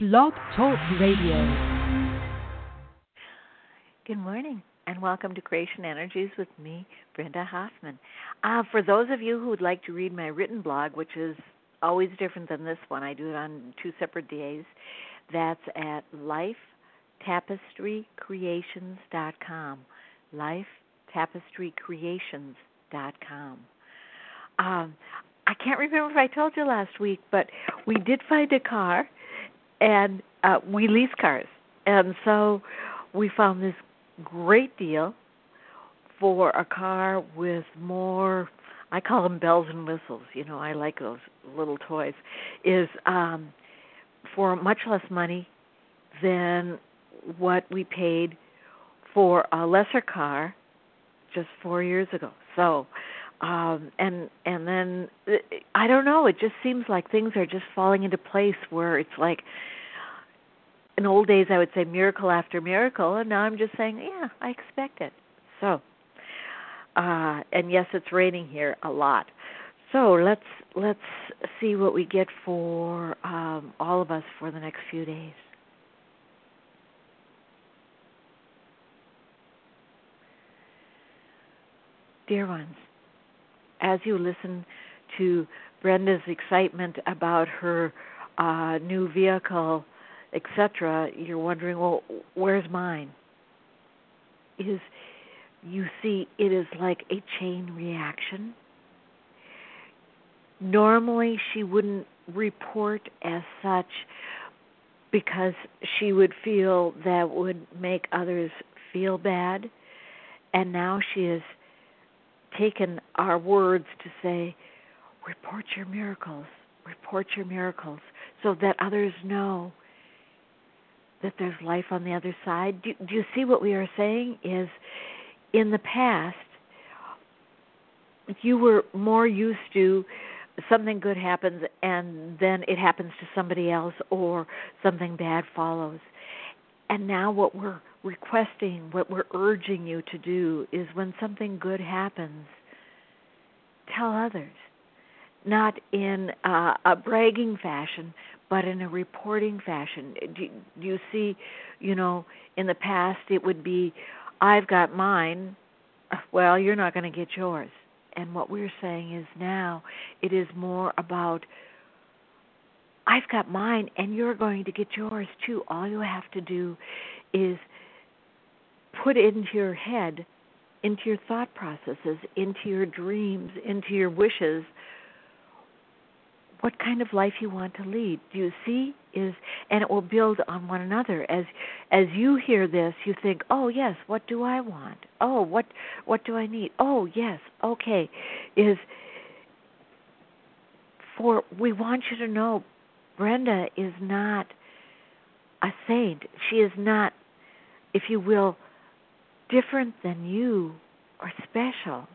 Blog Talk Radio. Good morning and welcome to Creation Energies with me, Brenda Hoffman. Uh, for those of you who would like to read my written blog, which is always different than this one, I do it on two separate days. That's at lifetapestrycreations.com. Lifetapestrycreations.com. Um, I can't remember if I told you last week, but we did find a car and uh, we lease cars, and so we found this great deal for a car with more. I call them bells and whistles. You know, I like those little toys. Is um, for much less money than what we paid for a lesser car just four years ago. So, um, and and then I don't know. It just seems like things are just falling into place where it's like in old days I would say miracle after miracle, and now I'm just saying, yeah, I expect it. So, uh, and yes, it's raining here a lot. So let's let's see what we get for um, all of us for the next few days. Dear ones, as you listen to Brenda's excitement about her uh, new vehicle etc., you're wondering, well, where's mine? Is you see, it is like a chain reaction. Normally, she wouldn't report as such because she would feel that would make others feel bad. And now she has taken our words to say, report your miracles, report your miracles, so that others know that there's life on the other side. Do, do you see what we are saying? Is in the past, you were more used to something good happens and then it happens to somebody else or something bad follows. And now, what we're requesting, what we're urging you to do is when something good happens, tell others. Not in uh, a bragging fashion, but in a reporting fashion. Do, do you see, you know, in the past it would be, I've got mine, well, you're not going to get yours. And what we're saying is now it is more about, I've got mine and you're going to get yours too. All you have to do is put into your head, into your thought processes, into your dreams, into your wishes what kind of life you want to lead. Do you see? Is and it will build on one another. As as you hear this, you think, "Oh yes, what do I want? Oh, what what do I need? Oh yes, okay." Is for we want you to know Brenda is not a saint. She is not, if you will, different than you or special.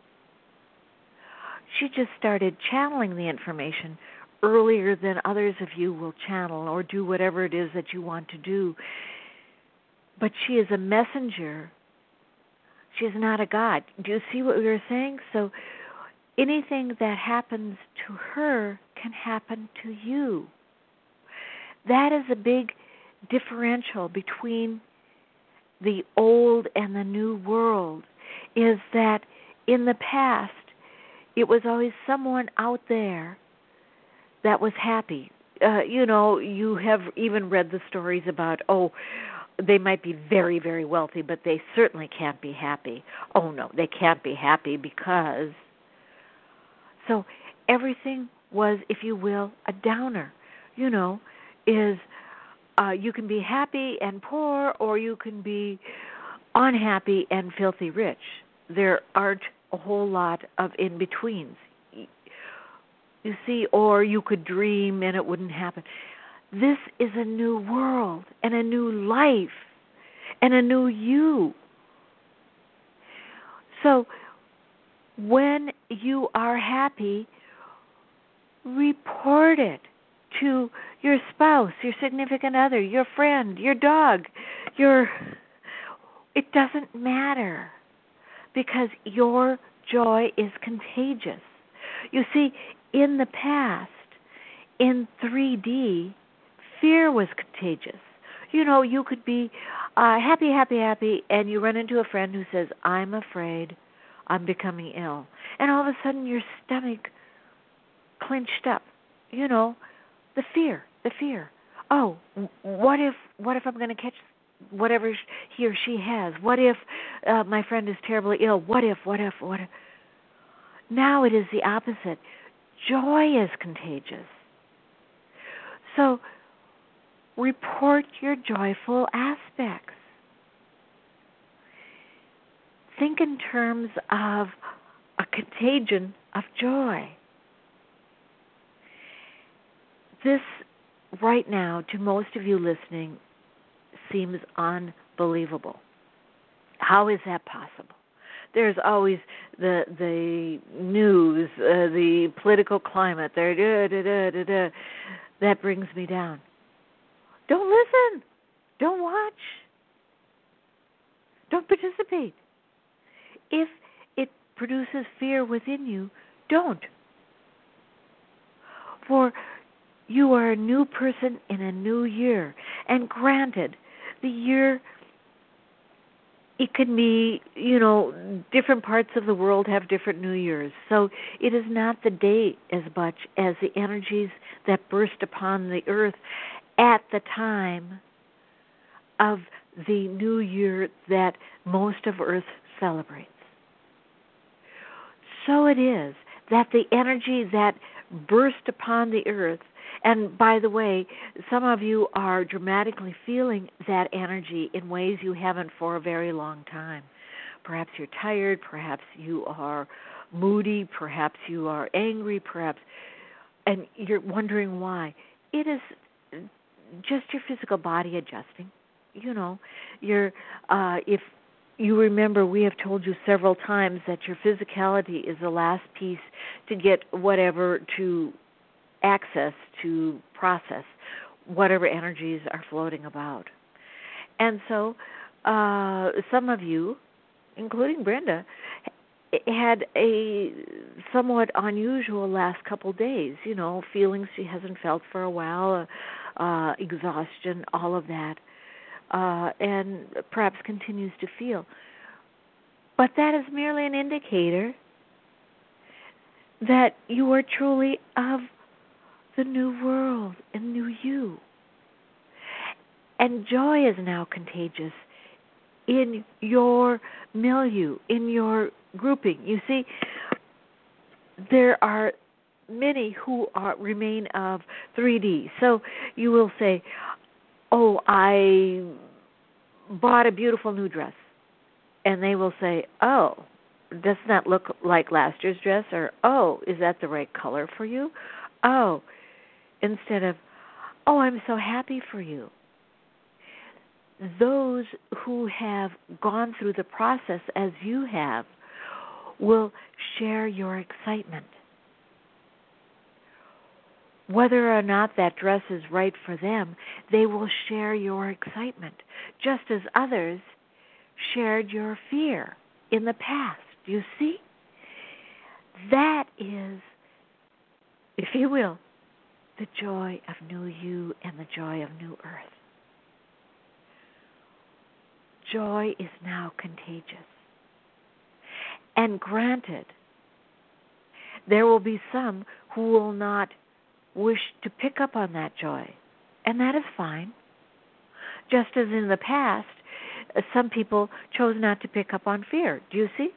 She just started channeling the information earlier than others of you will channel or do whatever it is that you want to do. But she is a messenger. She is not a God. Do you see what we were saying? So anything that happens to her can happen to you. That is a big differential between the old and the new world is that in the past it was always someone out there that was happy. Uh, you know, you have even read the stories about oh, they might be very very wealthy, but they certainly can't be happy. Oh no, they can't be happy because so everything was, if you will, a downer. You know, is uh, you can be happy and poor, or you can be unhappy and filthy rich. There aren't a whole lot of in betweens. You see, or you could dream and it wouldn't happen. This is a new world and a new life and a new you. So, when you are happy, report it to your spouse, your significant other, your friend, your dog, your it doesn't matter because your joy is contagious. You see, in the past, in 3D, fear was contagious. You know, you could be uh, happy, happy, happy, and you run into a friend who says, I'm afraid I'm becoming ill. And all of a sudden your stomach clenched up. You know, the fear, the fear. Oh, what if what if I'm going to catch whatever he or she has? What if uh, my friend is terribly ill? What if, what if, what if? Now it is the opposite. Joy is contagious. So report your joyful aspects. Think in terms of a contagion of joy. This, right now, to most of you listening, seems unbelievable. How is that possible? There's always the the news, uh, the political climate. There, da, da, da, da, that brings me down. Don't listen. Don't watch. Don't participate. If it produces fear within you, don't. For you are a new person in a new year. And granted, the year it can be you know different parts of the world have different new years. So it is not the day as much as the energies that burst upon the earth at the time of the new year that most of earth celebrates. So it is that the energy that burst upon the earth and by the way, some of you are dramatically feeling that energy in ways you haven't for a very long time. Perhaps you're tired, perhaps you are moody, perhaps you are angry, perhaps and you're wondering why. It is just your physical body adjusting. You know, your uh if you remember we have told you several times that your physicality is the last piece to get whatever to access to process whatever energies are floating about. And so, uh, some of you, including Brenda, had a somewhat unusual last couple days. You know, feelings she hasn't felt for a while, uh, exhaustion, all of that, uh, and perhaps continues to feel. But that is merely an indicator that you are truly of the new world and new you. And joy is now contagious in your milieu, in your grouping. You see, there are many who are remain of 3D. So you will say, "Oh, I bought a beautiful new dress," and they will say, "Oh, doesn't that look like last year's dress?" Or, "Oh, is that the right color for you?" "Oh, instead of, oh, I'm so happy for you. Those who have gone through the process as you have will share your excitement. Whether or not that dress is right for them, they will share your excitement, just as others shared your fear in the past. You see? That is, if you will, the joy of new you and the joy of new earth. Joy is now contagious. And granted, there will be some who will not wish to pick up on that joy, and that is fine. Just as in the past, some people chose not to pick up on fear. Do you see?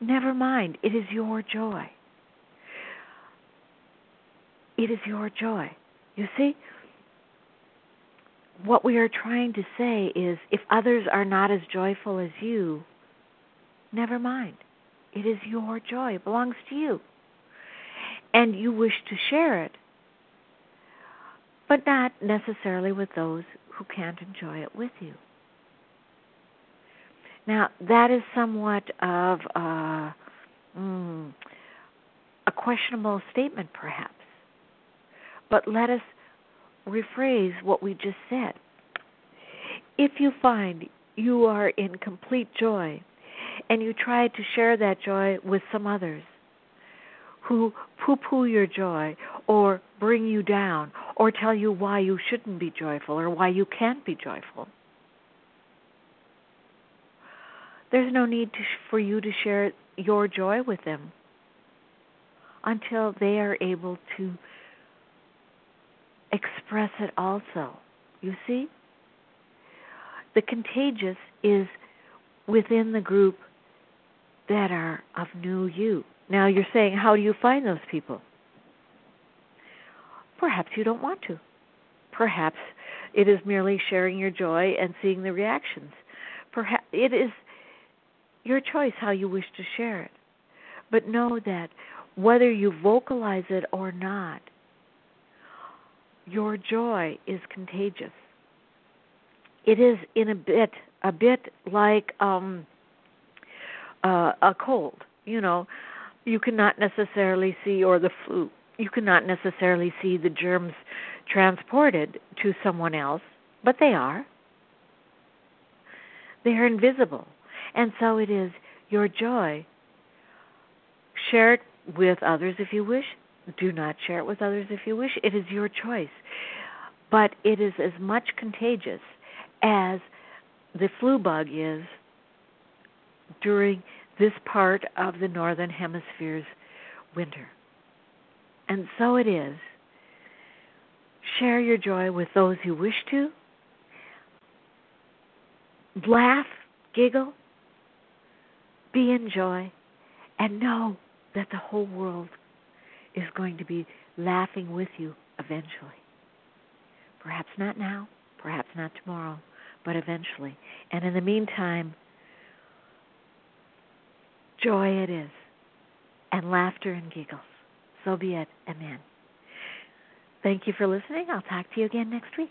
Never mind, it is your joy. It is your joy. You see? What we are trying to say is if others are not as joyful as you, never mind. It is your joy, it belongs to you. And you wish to share it, but not necessarily with those who can't enjoy it with you. Now, that is somewhat of a, mm, a questionable statement, perhaps. But let us rephrase what we just said. If you find you are in complete joy and you try to share that joy with some others who poo poo your joy or bring you down or tell you why you shouldn't be joyful or why you can't be joyful. There's no need to, for you to share your joy with them until they are able to express it also. You see? The contagious is within the group that are of new you. Now you're saying, how do you find those people? Perhaps you don't want to. Perhaps it is merely sharing your joy and seeing the reactions. Perhaps it is your choice how you wish to share it. But know that whether you vocalize it or not, your joy is contagious. It is in a bit a bit like um uh, a cold, you know, you cannot necessarily see or the flu, you cannot necessarily see the germs transported to someone else, but they are. They are invisible. And so it is your joy. Share it with others if you wish. Do not share it with others if you wish. It is your choice. But it is as much contagious as the flu bug is during this part of the northern hemisphere's winter. And so it is. Share your joy with those you wish to. Laugh, giggle, be in joy, and know that the whole world is going to be laughing with you eventually. Perhaps not now, perhaps not tomorrow, but eventually. And in the meantime, joy it is, and laughter and giggles. So be it. Amen. Thank you for listening. I'll talk to you again next week.